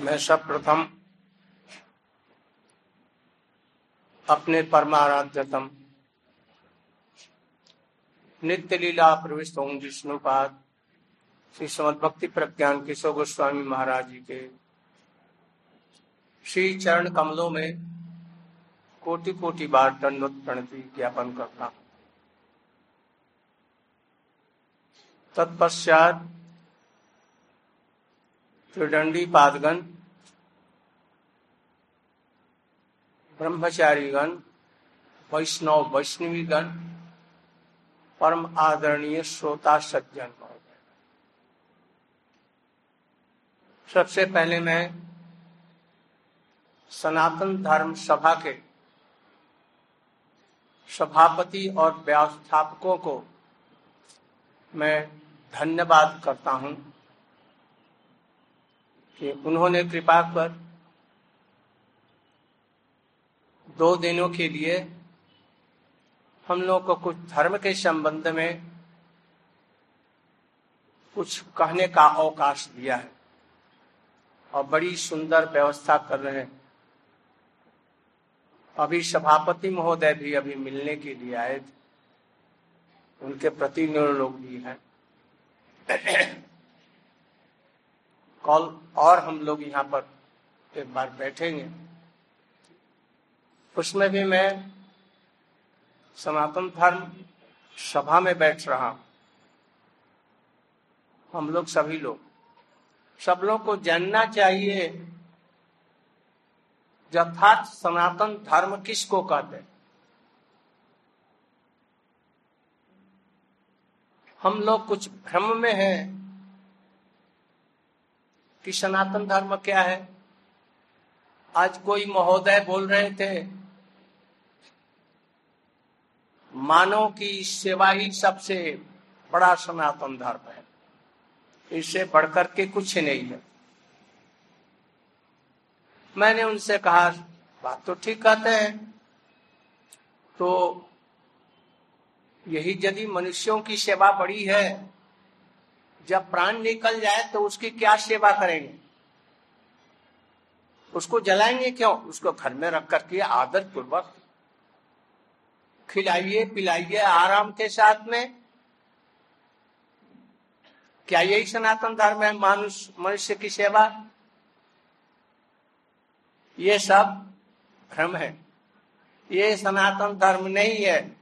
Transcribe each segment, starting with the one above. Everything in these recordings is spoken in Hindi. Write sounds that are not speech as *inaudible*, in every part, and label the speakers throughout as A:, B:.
A: मैं सब प्रथम अपने परमाराध्यतम। नित्य लीला प्रविष्ट ओम विष्णुपाद श्री भक्ति प्रज्ञान किशोर गोस्वामी महाराज जी के। श्री चरण कमलों में कोटि कोटि बार दंडोत प्रणति ज्ञापन करता हूँ। तत्पश्चात त्रिदंडी पादगण, ब्रह्मचारीगण, वैष्णव वैष्णवीगण, परम आदरणीय श्रोता सज्जन। सबसे पहले मैं सनातन धर्म सभा के सभापति और व्यवस्थापकों को मैं धन्यवाद करता हूँ। कि उन्होंने कृपा कर दो दिनों के लिए हम लोग को कुछ धर्म के संबंध में कुछ कहने का अवकाश दिया है और बड़ी सुंदर व्यवस्था कर रहे हैं। अभी सभापति महोदय भी अभी मिलने के लिए आए थे। उनके प्रतिनिधि लोग भी हैं। कल और हम लोग यहाँ पर एक बार बैठेंगे। उसमें भी मैं सनातन धर्म सभा में बैठ रहा हूँ। हम लोग सभी लोग। सब लोग को जानना चाहिए, यथार्थ सनातन धर्म किसको कहते हम लोग कुछ भ्रम में हैं। कि सनातन धर्म क्या है? आज कोई महोदय बोल रहे थे, मानव की सेवा ही सबसे बड़ा सनातन धर्म है। इससे बढ़कर के कुछ नहीं है। मैंने उनसे कहा, बात तो ठीक कहते हैं। तो यही यदि मनुष्यों की सेवा बड़ी है जब प्राण निकल जाए तो उसकी क्या सेवा करेंगे? उसको जलाएँगे क्यों? उसको घर में रख करके आदर पूर्वक खिलाइए, पिलाइए आराम के साथ में। क्या यही सनातन धर्म है? मानुष, मनुष्य की सेवा? ये सब भ्रम है। ये सनातन धर्म नहीं है।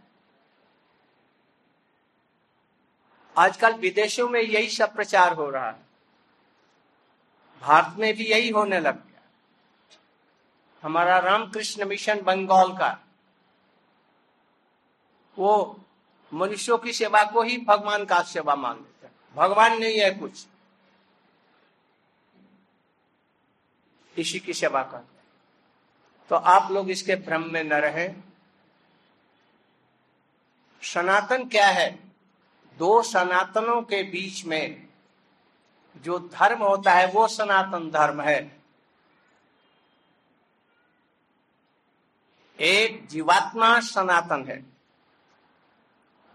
A: आजकल विदेशों में यही सब प्रचार हो रहा है। भारत में भी यही होने लग गया। हमारा रामकृष्ण मिशन बंगाल का, वो मनुष्यों की सेवा को ही भगवान का सेवा मान लेते हैं। भगवान नहीं है कुछ। इसी की सेवा करते तो आप लोग इसके भ्रम में न रहे। सनातन क्या है? दो सनातनों के बीच में जो धर्म होता है, वो सनातन धर्म है। एक जीवात्मा सनातन है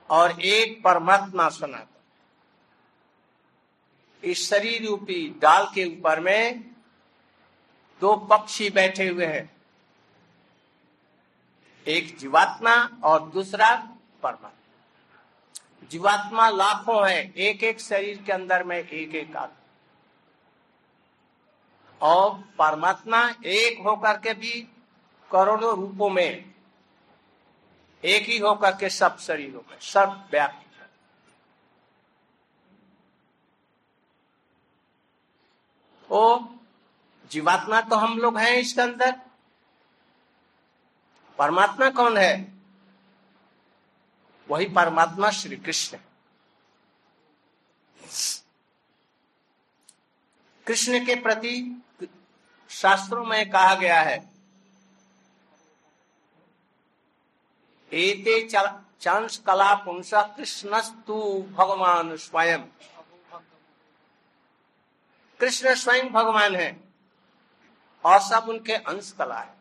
A: और एक परमात्मा सनातन। इस शरीर रूपी डाल के ऊपर में दो पक्षी बैठे हुए हैं। एक जीवात्मा और दूसरा परमात्मा। जीवात्मा लाखों है एक एक शरीर के अंदर में एक एक आत्मा। और परमात्मा एक होकर के भी करोड़ों रूपों में एक ही होकर के सब शरीरों में, सब व्याप्त ओ, जीवात्मा तो हम लोग हैं इसके अंदर। परमात्मा कौन है? वही परमात्मा श्री कृष्ण कृष्ण के प्रति शास्त्रों में कहा गया है, एते चांस कला पुंस कृष्णस्तु भगवान स्वयं। कृष्ण स्वयं भगवान है और सब उनके अंश कला है।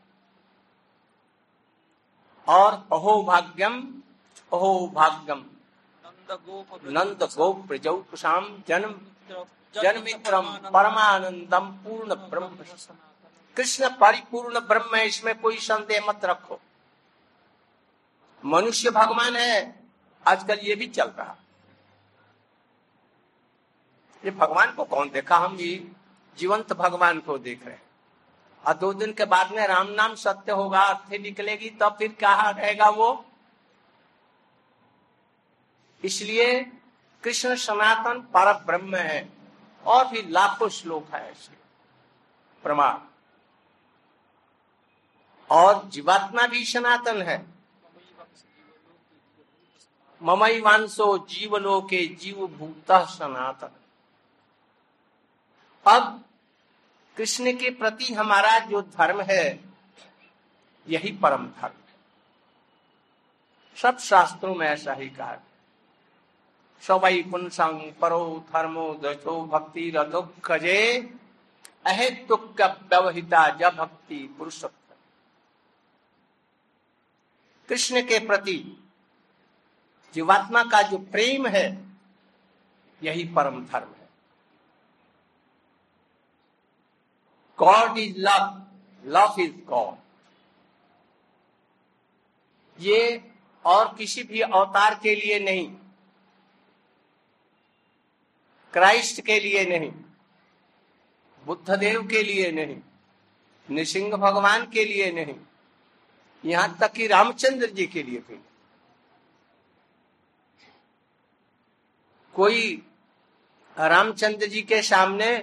A: और अहो भाग्यम अहो भाग्यम। नंद गोप प्रजौ कुशाम जन्म जन्मित्रम परमानंदम पूर्ण ब्रह्म कृष्ण परिपूर्ण ब्रह्म है इसमें कोई संदेह मत रखो। मनुष्य भगवान है, आजकल ये भी चल रहा। ये भगवान को कौन देखा? हम भी जीवंत भगवान को देख रहे हैं। और दो दिन के बाद में राम नाम सत्य होगा अर्थ निकलेगी तब तो फिर क्या रहेगा वो? इसलिए कृष्ण सनातन पर ब्रह्म है और भी लाखों श्लोक है ऐसे प्रमाण। और जीवात्मा भी सनातन है। ममई वांसो जीवलोके जीव भूत सनातन। अब कृष्ण के प्रति हमारा जो धर्म है, यही परम धर्म। सब शास्त्रों में ऐसा ही कहा सवई पुंसंग परो धर्मो दशो भक्ति रदुखजे अहेतुक व्यवहिता ज भक्ति पुरुष कृष्ण के प्रति जीवात्मा का जो प्रेम है, यही परम धर्म है। God is love love is God ये और किसी भी अवतार के लिए नहीं। क्राइस्ट के लिए नहीं, बुद्धदेव के लिए नहीं, निसिंह भगवान के लिए नहीं, यहाँ तक कि रामचंद्र जी के लिए भी कोई रामचंद्र जी के सामने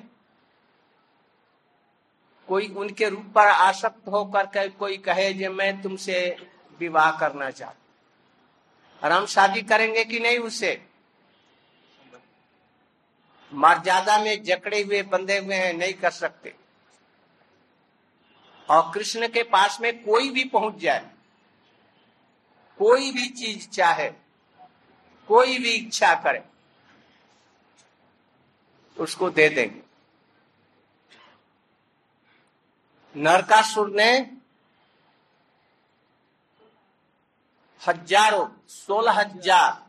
A: कोई उनके रूप पर आसक्त होकर के कोई कहे जे, मैं तुमसे विवाह करना चाहता राम शादी करेंगे कि नहीं उससे मर्यादा में जकड़े हुए बंधे हुए हैं, नहीं कर सकते। और कृष्ण के पास में कोई भी पहुँच जाए, कोई भी चीज़ चाहे, कोई भी इच्छा करे, उसको दे देंगे। नरकासुर ने हज़ारों, सोलह हज़ार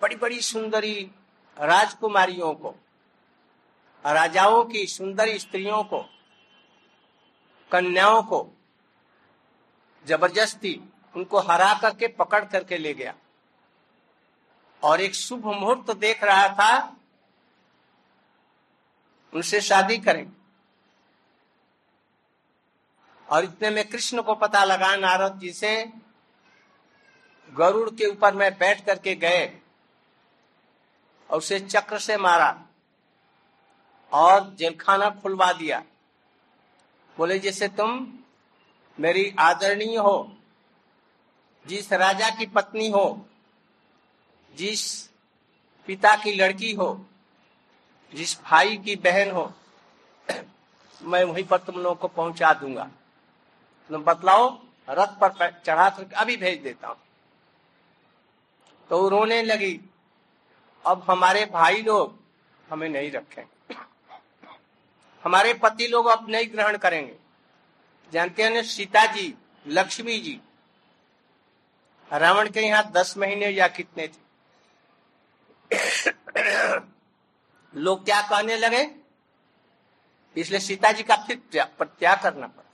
A: बड़ी बड़ी सुंदरी राजकुमारियों को, राजाओं की सुंदर स्त्रियों को, कन्याओं को ज़बरदस्ती उनको हरा करके पकड़ करके ले गया। और एक शुभ मुहूर्त देख रहा था, उनसे शादी करें। और इतने में कृष्ण को पता लगा, नारद जी से, गरुड़ के ऊपर में बैठ करके गए। और उसे चक्र से मारा और जेलखाना खुलवा दिया। बोले, जैसे तुम मेरी आदरणीय हो, जिस राजा की पत्नी हो, जिस पिता की लड़की हो, जिस भाई की बहन हो, मैं वहीं पर तुम लोगों को पहुँचा दूँगा। तुम बतलाओ, रथ पर चढ़ा अभी भेज देता हूँ। तो रोने लगी। अब हमारे भाई लोग हमें नहीं रखेंगे। हमारे पति लोग अब नहीं ग्रहण करेंगे। जानते हैं सीता जी, लक्ष्मी जी, रावण के यहाँ दस महीने या कितने थे? लोग क्या कहने लगे? इसलिए सीता जी का फिर प्रत्याग करना पड़ा।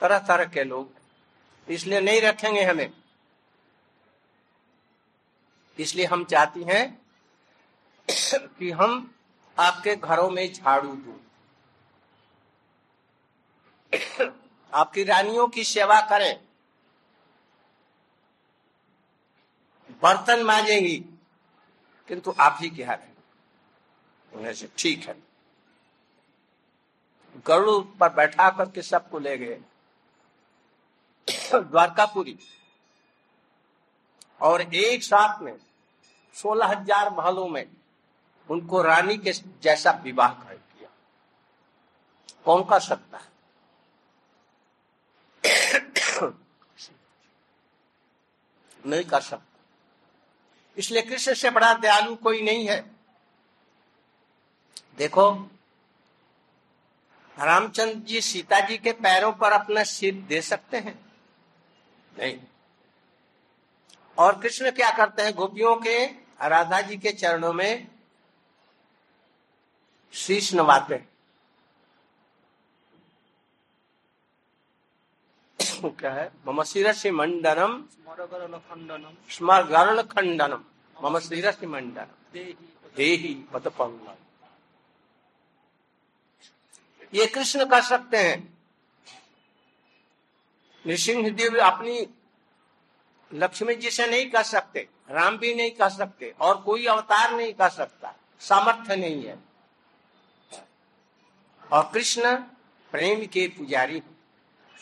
A: तरह तरह के लोग। इसलिए नहीं रखेंगे हमें। इसलिए हम चाहती हैं कि हम आपके घरों में झाड़ू दू। आपकी रानियों की सेवा करें। बर्तन मांजेंगी, किंतु आप ही क्या रहे उन्हें से ठीक है। गरुड़ पर बैठा करके सबको ले गए। द्वारकापुरी। और एक साथ में सोलह हज़ार महलों में उनको रानी के जैसा विवाह कर किया कौन कर सकता है? नहीं कर सकता। इसलिए कृष्ण से बड़ा दयालु कोई नहीं है। देखो, रामचंद्र जी सीता जी के पैरों पर अपना सिर दे सकते हैं? नहीं। और कृष्ण क्या करते हैं? गोपियों के राधा जी के चरणों में शीश नवाते क्या है? मम शिरसि मंडनम। स्मर गरुड़ खंडनम मम शिरसि मंडनम। देही ये कृष्ण कर सकते हैं। नृसिंह देव अपनी लक्ष्मी जी से नहीं कर सकते। राम भी नहीं कह सकते, और कोई अवतार नहीं कह सकता, सामर्थ्य नहीं है। और कृष्ण प्रेम के पुजारी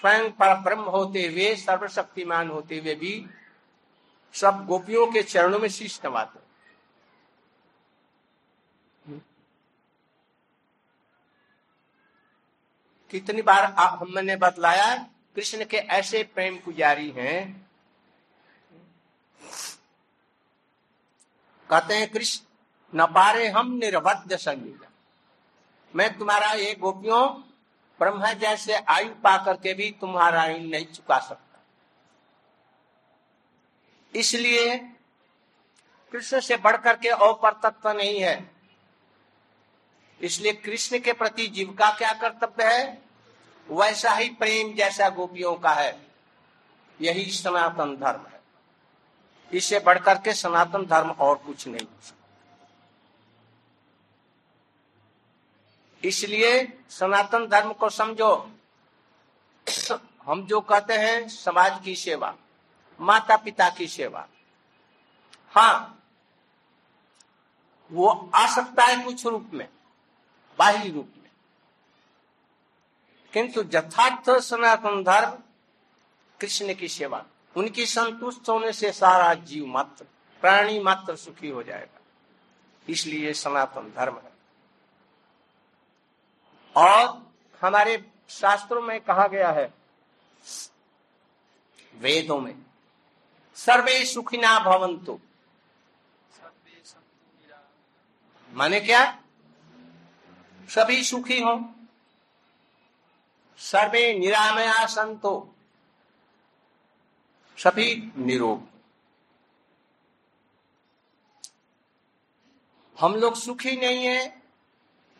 A: स्वयं पर ब्रह्म होते हुए, सर्वशक्तिमान होते हुए भी सब गोपियों के चरणों में शीश नवाते कितनी बार आप हमने बतलाया, कृष्ण के ऐसे प्रेम पुजारी हैं कहते हैं, कृष्ण, न पारे हम निर्वध्य संगीत। मैं तुम्हारा ये गोपियों ब्रह्मा जैसे आयु पा करके भी तुम्हारा ऋण नहीं चुका सकता। इसलिए कृष्ण से बढ़कर के और तत्व नहीं है। इसलिए कृष्ण के प्रति जीव का क्या कर्तव्य है? वैसा ही प्रेम जैसा गोपियों का है। यही सनातन धर्म। है इससे बढ़कर के सनातन धर्म और कुछ नहीं हो सकता। इसलिए सनातन धर्म को समझो। हम जो कहते हैं, समाज की सेवा माता पिता की सेवा। हाँ वो आ सकता है कुछ रूप में बाहरी रूप में। किंतु यथार्थ सनातन धर्म कृष्ण की सेवा। उनकी संतुष्ट होने से सारा जीव मात्र, प्राणी मात्र सुखी हो जाएगा। इसलिए सनातन धर्म है। और हमारे शास्त्रों में कहा गया है, वेदों में, सर्वे सुखिना भवंतु माने क्या? सभी सुखी हो। सर्वे निरामया संतो। सभी निरोग। हम लोग सुखी नहीं है,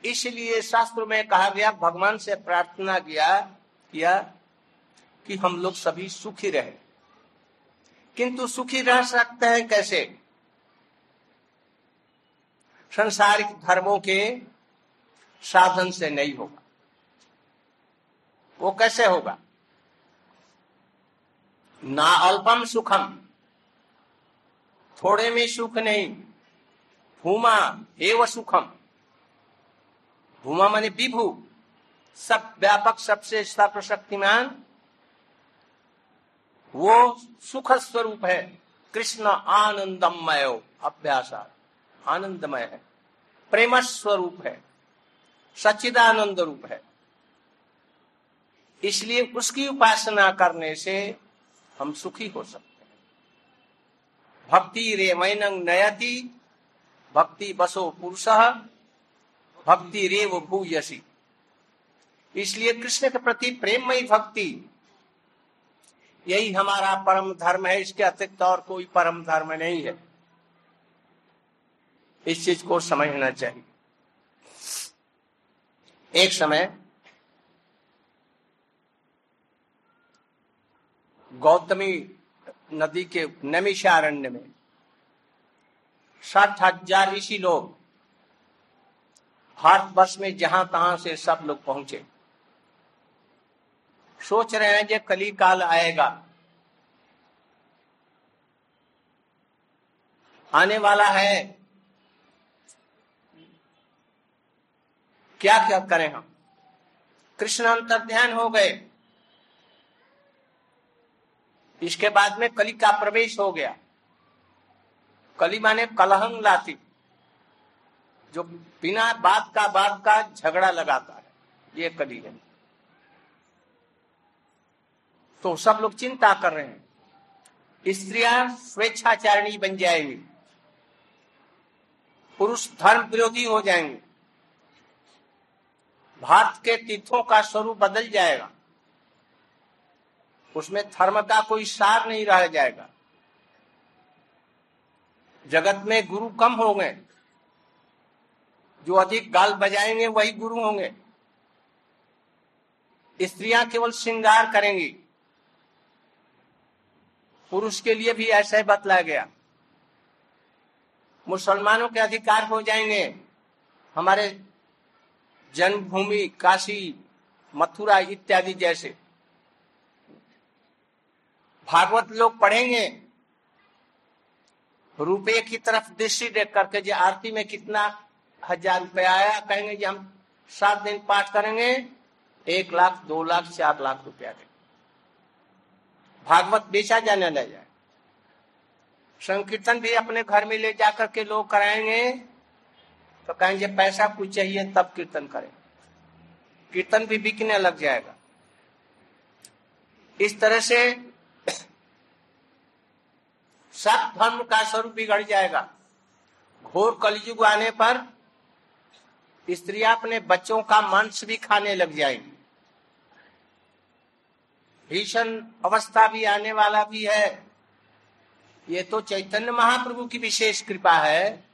A: इसलिए शास्त्र में कहा गया, भगवान से प्रार्थना किया किया कि हम लोग सभी सुखी रहे। किंतु सुखी रह सकते हैं कैसे? संसारिक धर्मों के साधन से नहीं होगा। वो कैसे होगा? ना अल्पम सुखम। थोड़े में सुख नहीं। भूमा एवं सुखम। भूमा माने विभु। सब व्यापक सबसे सर्वशक्तिमान वो सुख स्वरूप है। कृष्ण आनंदमय, अभ्यास। आनंदमय है। प्रेम स्वरूप है। सच्चिदानंद रूप है। इसलिए उसकी उपासना करने से हम सुखी हो सकते हैं। भक्ति रे मैनंग नयति, भक्ति बसो पुरुष, भक्ति रेव भूयसी। इसलिए कृष्ण के प्रति प्रेममयी भक्ति, यही हमारा परम धर्म है, इसके अतिरिक्त और कोई परम धर्म नहीं है। इस चीज़ को समझना चाहिए। एक समय गौतमी नदी के नमिषारण्य में। साठ हज़ार ऋषि लोग भारतवर्ष में जहाँ तहां से सब लोग पहुँचे। सोच रहे हैं जो कली काल आएगा। आने वाला है। क्या क्या करें हम? कृष्ण अंतर ध्यान हो गए। इसके बाद में कली का प्रवेश हो गया। कली माने कलहंग लाती। जो बिना बात का बात का झगड़ा लगाता है, ये कली है। तो सब लोग चिंता कर रहे हैं। स्त्रियाँ स्वेच्छाचारिणी बन जाएँगी। पुरुष धर्म विरोधी हो जाएँगे। भारत के तीर्थों का स्वरूप बदल जाएगा। उसमें धर्म का कोई सार नहीं रह जाएगा। जगत में गुरु कम होंगे, जो अधिक गाल बजाएँगे वही गुरु होंगे। स्त्रियाँ केवल श्रृंगार करेंगी। पुरुष के लिए भी ऐसा ही बतलाया गया। मुसलमानों के अधिकार हो जाएँगे। हमारे जन्मभूमि, काशी, मथुरा इत्यादि जैसे। भागवत लोग पढ़ेंगे। रुपये की तरफ़ दृष्टि देख करके जो आरती में कितना हज़ार रुपया आया, कहेंगे कि हम सात दिन पाठ करेंगे, एक लाख, दो लाख, चार लाख रुपया देंगे। भागवत बेचा जाने लग जाए। संकीर्तन भी अपने घर में ले जाकर के लोग कराएँगे तो कहेंगे पैसा कुछ चाहिए तब कीर्तन करें। कीर्तन भी बिकने लग जाएगा। इस तरह से सब धर्म का स्वरूप बिगड़ जाएगा। घोर कलयुग आने पर स्त्रियाँ अपने बच्चों का मांस भी खाने लग जाएँगी। भीषण अवस्था भी आने वाला भी है। ये तो चैतन्य महाप्रभु की विशेष कृपा है।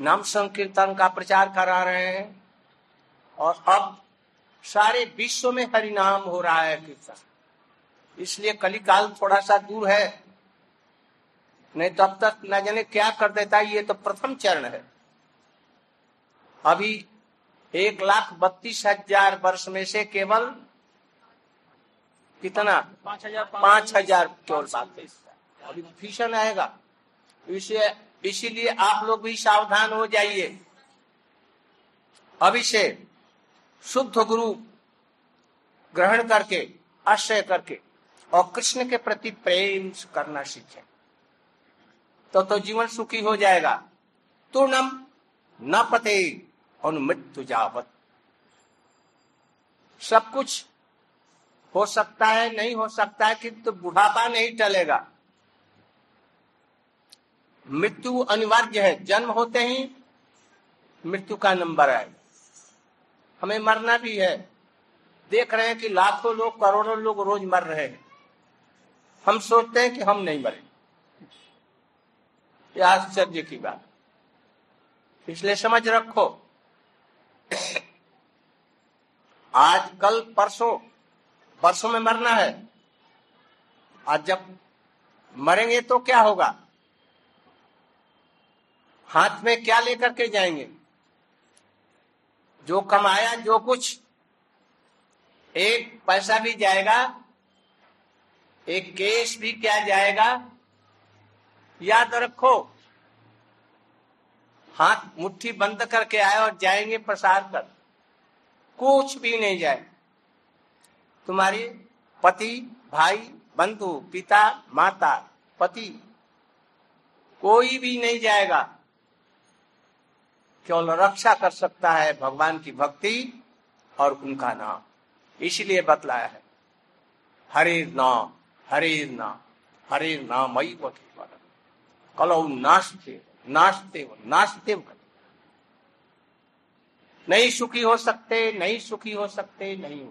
A: नाम संकीर्तन का प्रचार करा रहे हैं। और अब सारे विश्व में हरिनाम हो रहा है कीर्तन। इसलिए कलिकाल थोड़ा सा दूर है। नहीं तो अब तक न जाने क्या कर देता ये तो प्रथम चरण है। अभी एक लाख बत्तीस हज़ार वर्ष में से केवल कितना?
B: पाँच हज़ार
A: पाँच हज़ार केवल बात है। अभी भीषण आएगा। इसे इसीलिए आप लोग भी सावधान हो जाइए। अभी से शुद्ध गुरु ग्रहण करके आश्रय करके और कृष्ण के प्रति प्रेम करना सीखे। तो तो जीवन सुखी हो जाएगा। तूर्णम न पते अनुमृत्यु जावत। सब कुछ हो सकता है, नहीं हो सकता है, किंतु तो बुढ़ापा नहीं टलेगा। मृत्यु अनिवार्य है, जन्म होते ही मृत्यु का नंबर आएगा हमें मरना भी है। देख रहे हैं कि लाखों लोग, करोड़ों लोग रोज मर रहे हैं। हम सोचते हैं कि हम नहीं मरे। यह आश्चर्य की बात। इसलिए समझ रखो। आज, कल, परसों परसों में मरना है। आज जब मरेंगे तो क्या होगा? हाथ में क्या लेकर के जाएँगे? जो कमाया, जो कुछ, एक पैसा भी जाएगा एक केस भी क्या जाएगा? याद रखो। हाथ मुट्ठी बंद करके आए और जाएँगे प्रसार कर। कुछ भी नहीं जाए। तुम्हारी पति, भाई, बंधु, पिता, माता, पति, कोई भी नहीं जाएगा। केवल रक्षा कर सकता है भगवान की भक्ति और उनका नाम। इसलिए बतलाया है। हरे नाम। हरे नाम हरे नाम मई कलो नाश्ते नाश्ते नाश्ते नहीं सुखी हो सकते, नहीं सुखी हो सकते, नहीं।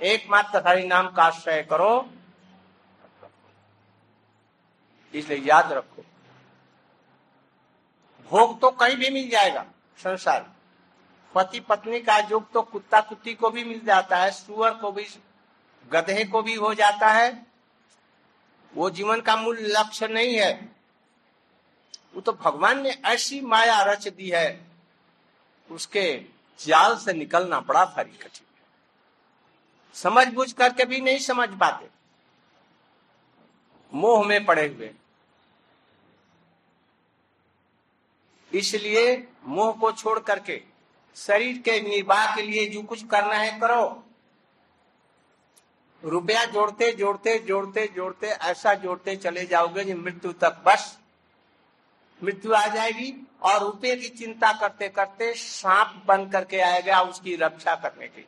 A: एकमात्र हरि नाम का आश्रय करो। इसलिए याद रखो। भोग तो कहीं भी मिल जाएगा, संसार पति पत्नी का युग तो कुत्ता कुत्ती को भी मिल जाता है, सुअर को भी, गधे को भी हो जाता है। वो जीवन का मूल लक्ष्य नहीं है। वो तो भगवान ने ऐसी माया रच दी है, उसके जाल से निकलना बड़ा भारी कठिन समझ बुझ करके भी नहीं समझ पाते। मोह में पड़े हुए। इसलिए मोह को छोड़ करके शरीर के निर्वाह के लिए जो कुछ करना है करो। रुपया जोड़ते जोड़ते जोड़ते जोड़ते, ऐसा जोड़ते चले जाओगे जो मृत्यु तक, बस। मृत्यु आ जाएगी और रुपये की चिंता करते करते सांप बन करके आएगा उसकी रक्षा करने के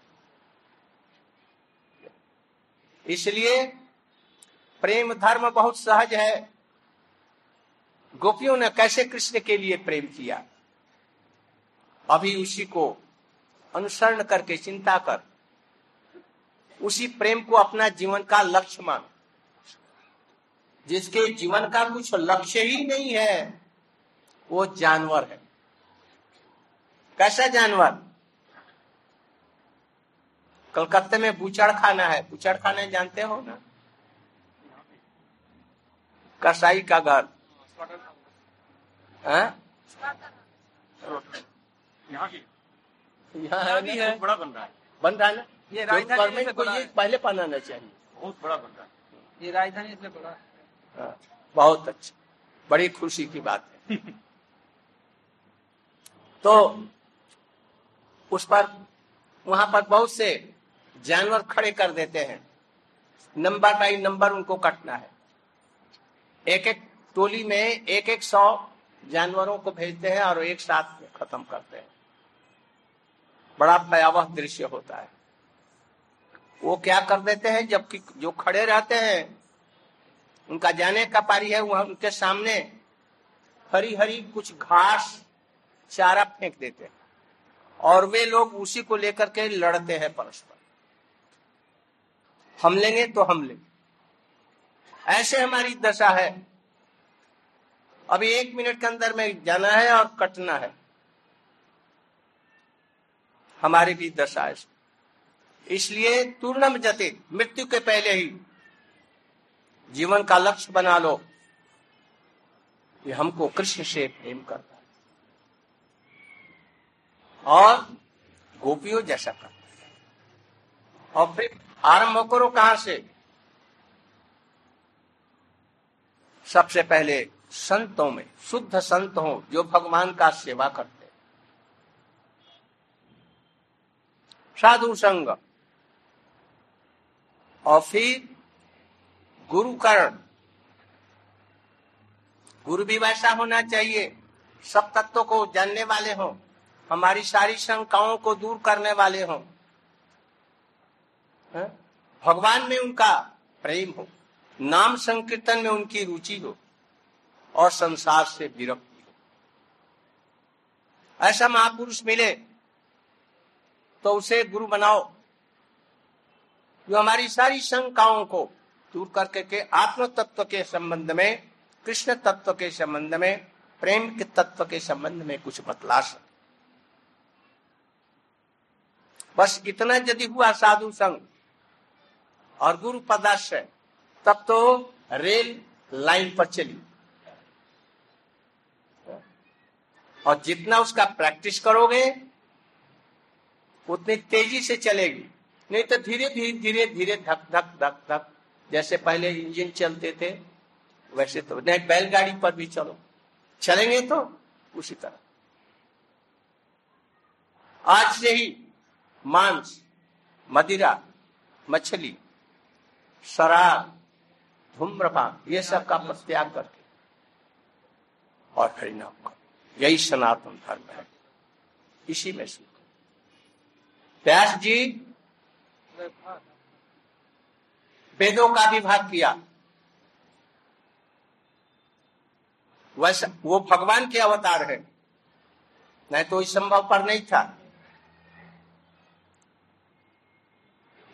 A: इसलिए प्रेम धर्म बहुत सहज है। गोपियों ने कैसे कृष्ण के लिए प्रेम किया? अभी उसी को अनुसरण करके चिंता कर। उसी प्रेम को अपना जीवन का लक्ष्य मान। जिसके जीवन का कुछ लक्ष्य ही नहीं है वो जानवर है। कैसा जानवर? कलकत्ते में बुचड़ खाना है। बुचड़ खाना जानते हो ना? कसाई का घर। यहाँ भी है। बड़ा बन रहा है। बन रहा है ना? ये गवर्नमेंट को ये पहले बनाना चाहिए। बहुत बड़ा बन है। ये राजधानी इसलिए बड़ा हाँ, बहुत अच्छा। बड़ी खुशी की बात है। *laughs* तो उस पर वहाँ पर बहुत से जानवर खड़े कर देते हैं। नंबर बाई नंबर उनको कटना है। एक एक टोली में एक एक सौ जानवरों को भेजते हैं और एक साथ खत्म करते हैं। बड़ा भयावह दृश्य होता है। वो क्या कर देते हैं जबकि जो खड़े रहते हैं, उनका जाने का पारी है, वह उनके सामने हरी हरी कुछ घास चारा फेंक देते हैं। और वे लोग उसी को लेकर के लड़ते हैं परस्पर। हम लेंगे तो हम लेंगे। ऐसे हमारी दशा है। अभी एक मिनट के अंदर में जाना है और कटना है। हमारी भी दशा है इसलिए तूर्णम जते, मृत्यु के पहले ही जीवन का लक्ष्य बना लो। कि हमको कृष्ण से प्रेम करता है। और गोपियों जैसा करता है। और फिर आरंभ करो कहाँ से? सबसे पहले संतों में, शुद्ध संत हो जो भगवान का सेवा करते साधु संग और फिर गुरु कर्ण। गुरु भी वैसा होना चाहिए। सब तत्वों को जानने वाले हो। हमारी सारी शंकाओं को दूर करने वाले हो। भगवान में उनका प्रेम हो। नाम संकीर्तन में उनकी रुचि हो। और संसार से विरक्ति हो। ऐसा महापुरुष मिले तो उसे गुरु बनाओ। जो हमारी सारी शंकाओं को दूर करके के आत्म तत्व के संबंध में, कृष्ण तत्व के संबंध में, प्रेम के तत्व के संबंध में कुछ बतला सके। बस इतना यदि हुआ साधु संघ और गुरु पदाश्रय, तब तो रेल लाइन पर चली। और जितना उसका प्रैक्टिस करोगे, उतनी तेज़ी से चलेगी। नहीं तो धीरे धीरे धीरे धीरे, धक धक धक धक। जैसे पहले इंजन चलते थे, वैसे तो। नहीं, बैलगाड़ी पर भी चलो। चलेंगे तो उसी तरह। आज से ही मांस मदिरा, मछली, शराब, धूम्रपान, ये सब का त्याग करके। और हरिनाम का। यही सनातन धर्म है। इसी में सुख व्यास जी वेदों का विभाग किया। वैसा वो भगवान के अवतार है। नहीं तो इस संभव पर नहीं था।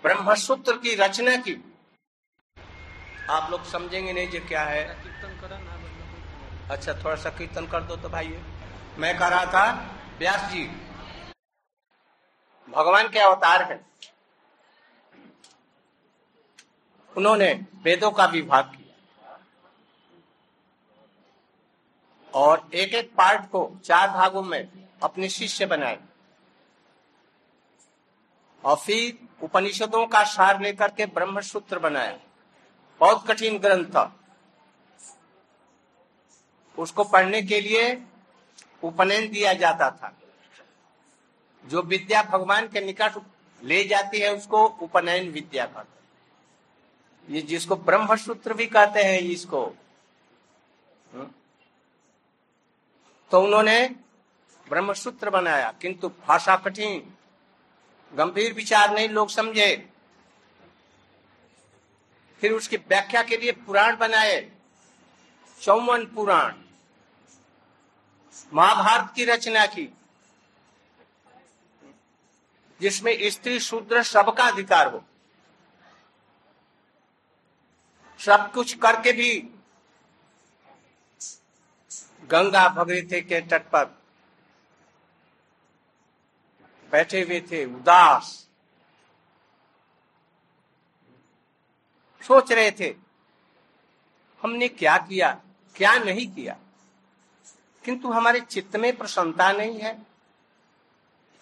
A: ब्रह्मसूत्र की रचना की। आप लोग समझेंगे नहीं जो क्या है। अच्छा थोड़ा सा कीर्तन कर दो तो भाई। मैं कह रहा था, व्यास जी, भगवान के अवतार हैं। उन्होंने वेदों का विभाग किया। और एक एक पार्ट को चार भागों में अपने शिष्य बनाए। और फिर उपनिषदों का सार लेकर के ब्रह्म सूत्र बनाया। बहुत कठिन ग्रंथ था। उसको पढ़ने के लिए उपनयन दिया जाता था। जो विद्या भगवान के निकट ले जाती है, उसको उपनयन विद्या कहते ये जिसको ब्रह्म सूत्र भी कहते हैं, इसको। हम्म। तो उन्होंने ब्रह्म सूत्र बनाया, किंतु भाषा कठिन, गंभीर विचार नहीं, लोग समझे। फिर उसकी व्याख्या के लिए पुराण बनाए, चौवन पुराण। महाभारत की रचना की, जिसमें स्त्री शूद्र सबका अधिकार हो। सब कुछ करके भी गंगा भगीरथे के तट पर बैठे हुए थे, उदास। सोच रहे थे, हमने क्या किया, क्या नहीं किया? किंतु हमारे चित्त में प्रसन्नता नहीं है।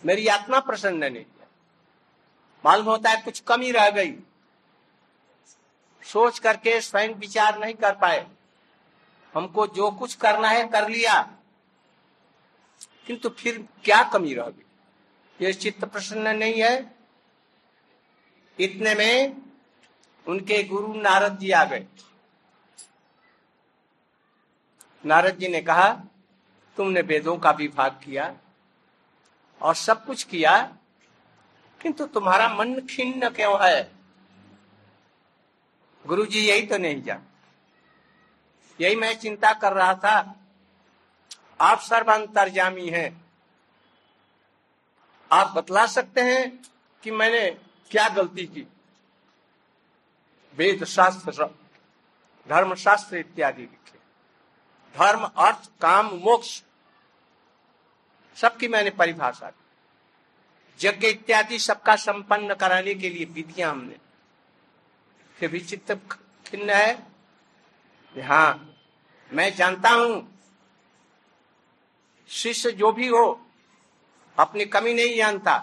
A: मेरी आत्मा प्रसन्न नहीं है। मालूम होता है कुछ कमी रह गई। सोच करके स्वयं विचार नहीं कर पाए। हमको जो कुछ करना है कर लिया। किंतु फिर क्या कमी रह गई? ये चित्त प्रसन्न नहीं है। इतने में उनके गुरु नारद जी आ गए। नारद जी ने कहा, तुमने वेदों का विभाग किया और सब कुछ किया, किंतु तुम्हारा मन खिन्न क्यों है? गुरु जी यही तो नहीं जान। यही मैं चिंता कर रहा था। आप सर्वांतरजामी हैं। आप बतला सकते हैं कि मैंने क्या गलती की? वेद शास्त्र धर्म शास्त्र इत्यादि लिखे। धर्म, अर्थ, काम, मोक्ष, सबकी मैंने परिभाषा दी यज्ञ इत्यादि सबका संपन्न कराने के लिए विधियाँ हमने फिर भी चित्त खिन्न है। हाँ मैं जानता हूँ, शिष्य जो भी हो, अपनी कमी नहीं जानता।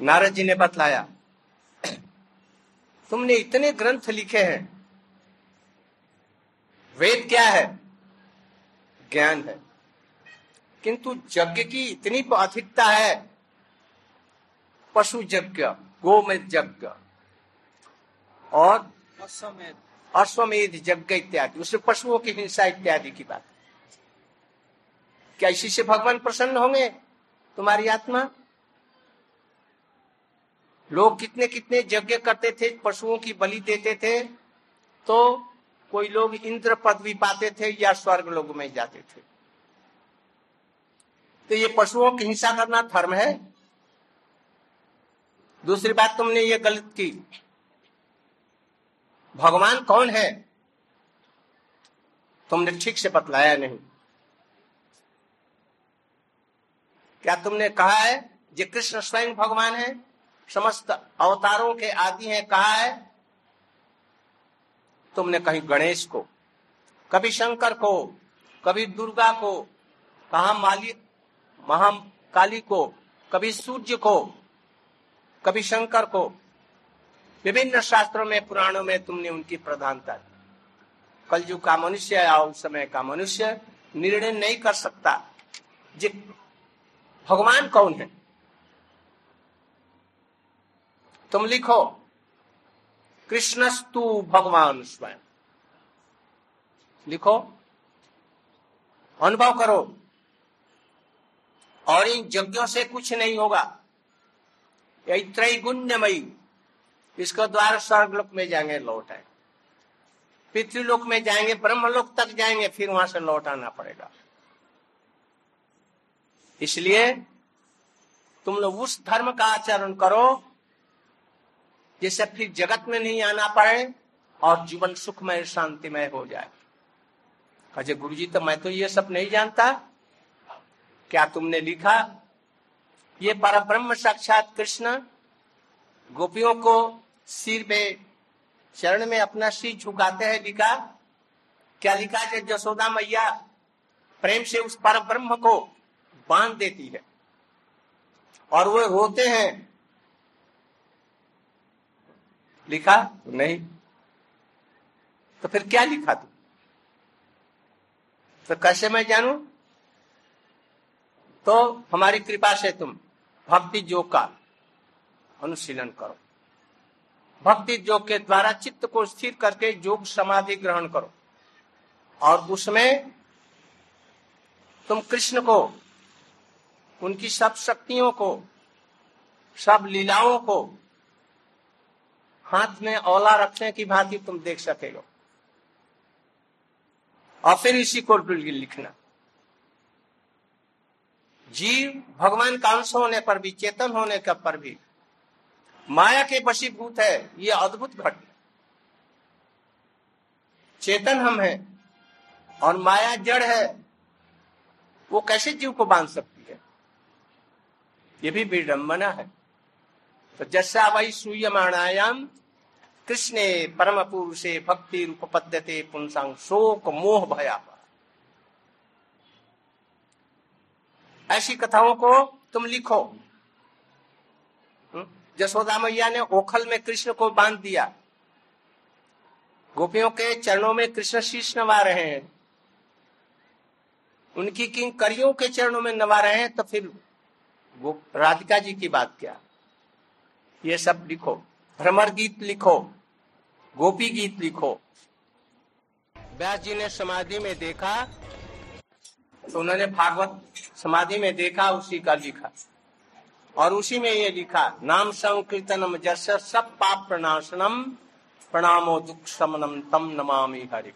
A: नारद जी ने बतलाया, तुमने इतने ग्रंथ लिखे हैं। वेद क्या है? ज्ञान है। किंतु यज्ञ की इतनी अधिकता है, पशु यज्ञ गोमेद यज्ञ। और अश्वमेध यज्ञ इत्यादि उसमें पशुओं की हिंसा इत्यादि की बात। क्या इसी से भगवान प्रसन्न होंगे तुम्हारी आत्मा? लोग कितने कितने यज्ञ करते थे पशुओं की बलि देते थे तो कोई लोग इंद्र पद भी पाते थे या स्वर्ग लोग में जाते थे। तो ये पशुओं की हिंसा करना धर्म है। दूसरी बात तुमने ये गलत की भगवान कौन है? तुमने ठीक से बतलाया नहीं। क्या तुमने कहा है ये कृष्ण स्वयं भगवान है? समस्त अवतारों के आदि हैं, कहा है? तुमने कहीं गणेश को, कभी शंकर को, कभी दुर्गा को, कहा माली, महाकाली को, कभी सूर्य को, कभी शंकर को विभिन्न शास्त्रों में, पुराणों में तुमने उनकी प्रधानता दी। कलयुग का मनुष्य या उस समय का मनुष्य निर्णय नहीं कर सकता। जी, भगवान कौन है? तुम लिखो, कृष्णस्तु भगवान स्वयं। लिखो, अनुभव करो। और इन यज्ञों से कुछ नहीं होगा। यही त्रैगुण्यमयी इसको द्वारा स्वर्गलोक में जाएँगे, लौट आए। पितृलोक में जाएँगे, ब्रह्मलोक तक जाएँगे, फिर वहाँ से लौट आना पड़ेगा। इसलिए तुम लोग उस धर्म का आचरण करो, जिससे फिर जगत में नहीं आना पड़े और जीवन सुखमय, शांतिमय हो जाए। अजय गुरु जी तो मैं तो ये सब नहीं जानता। क्या तुमने लिखा? ये पर ब्रह्म साक्षात कृष्ण गोपियों को सिर में, चरण में अपना सिर झुकाते हैं लिखा। क्या लिखा है? जसोदा मैया प्रेम से उस पर ब्रह्म को बाँध देती है। और वो रोते हैं। लिखा? नहीं। तो फिर क्या लिखा तू? तो कैसे मैं जानू? तो हमारी कृपा से तुम भक्ति योग का अनुशीलन करो। भक्ति योग के द्वारा चित्त को स्थिर करके योग समाधि ग्रहण करो। और उसमें तुम कृष्ण को, उनकी सब शक्तियों को, सब लीलाओं को हाथ में औला रखने की भांति तुम देख सकेगा और फिर इसी को लिखना। जीव भगवान का अंश होने पर भी, चेतन होने का पर भी माया के वशीभूत है, ये अद्भुत घटना। चेतन हम है और माया जड़ है, वो कैसे जीव को बाँध सकती है? ये भी विडंबना है। तो जैसा वही सूयमाणायाम, कृष्ण परम पुरुषे भक्ति रूप पद्धति पुंसांग शोक मोह भया ऐसी कथाओं को तुम लिखो? जसोदा मैया ने ओखल में कृष्ण को बाँध दिया। गोपियों के चरणों में कृष्ण शीश नवा रहे हैं। उनकी किंग करियों के चरणों में नवा रहे हैं तो फिर वो राधिका जी की बात क्या? ये सब लिखो। भ्रमर गीत लिखो। गोपी गीत लिखो। व्यास जी ने समाधि में देखा तो उन्होंने भागवत समाधि में देखा, उसी का लिखा। और उसी में ये लिखा, नाम संकीर्तनम जस सब पाप प्रणाशनम, प्रणामो दुख समनम तम नमामि हरि।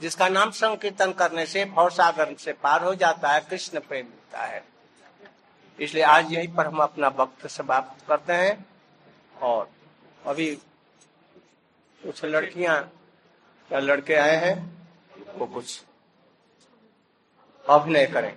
A: जिसका नाम संकीर्तन करने से भवसागर से पार हो जाता है, कृष्ण प्रेम मिलता है। इसलिए आज यही पर हम अपना वक्त समाप्त करते हैं। और अभी कुछ लड़कियाँ, या लड़के आए हैं, वो कुछ अभिनय करें।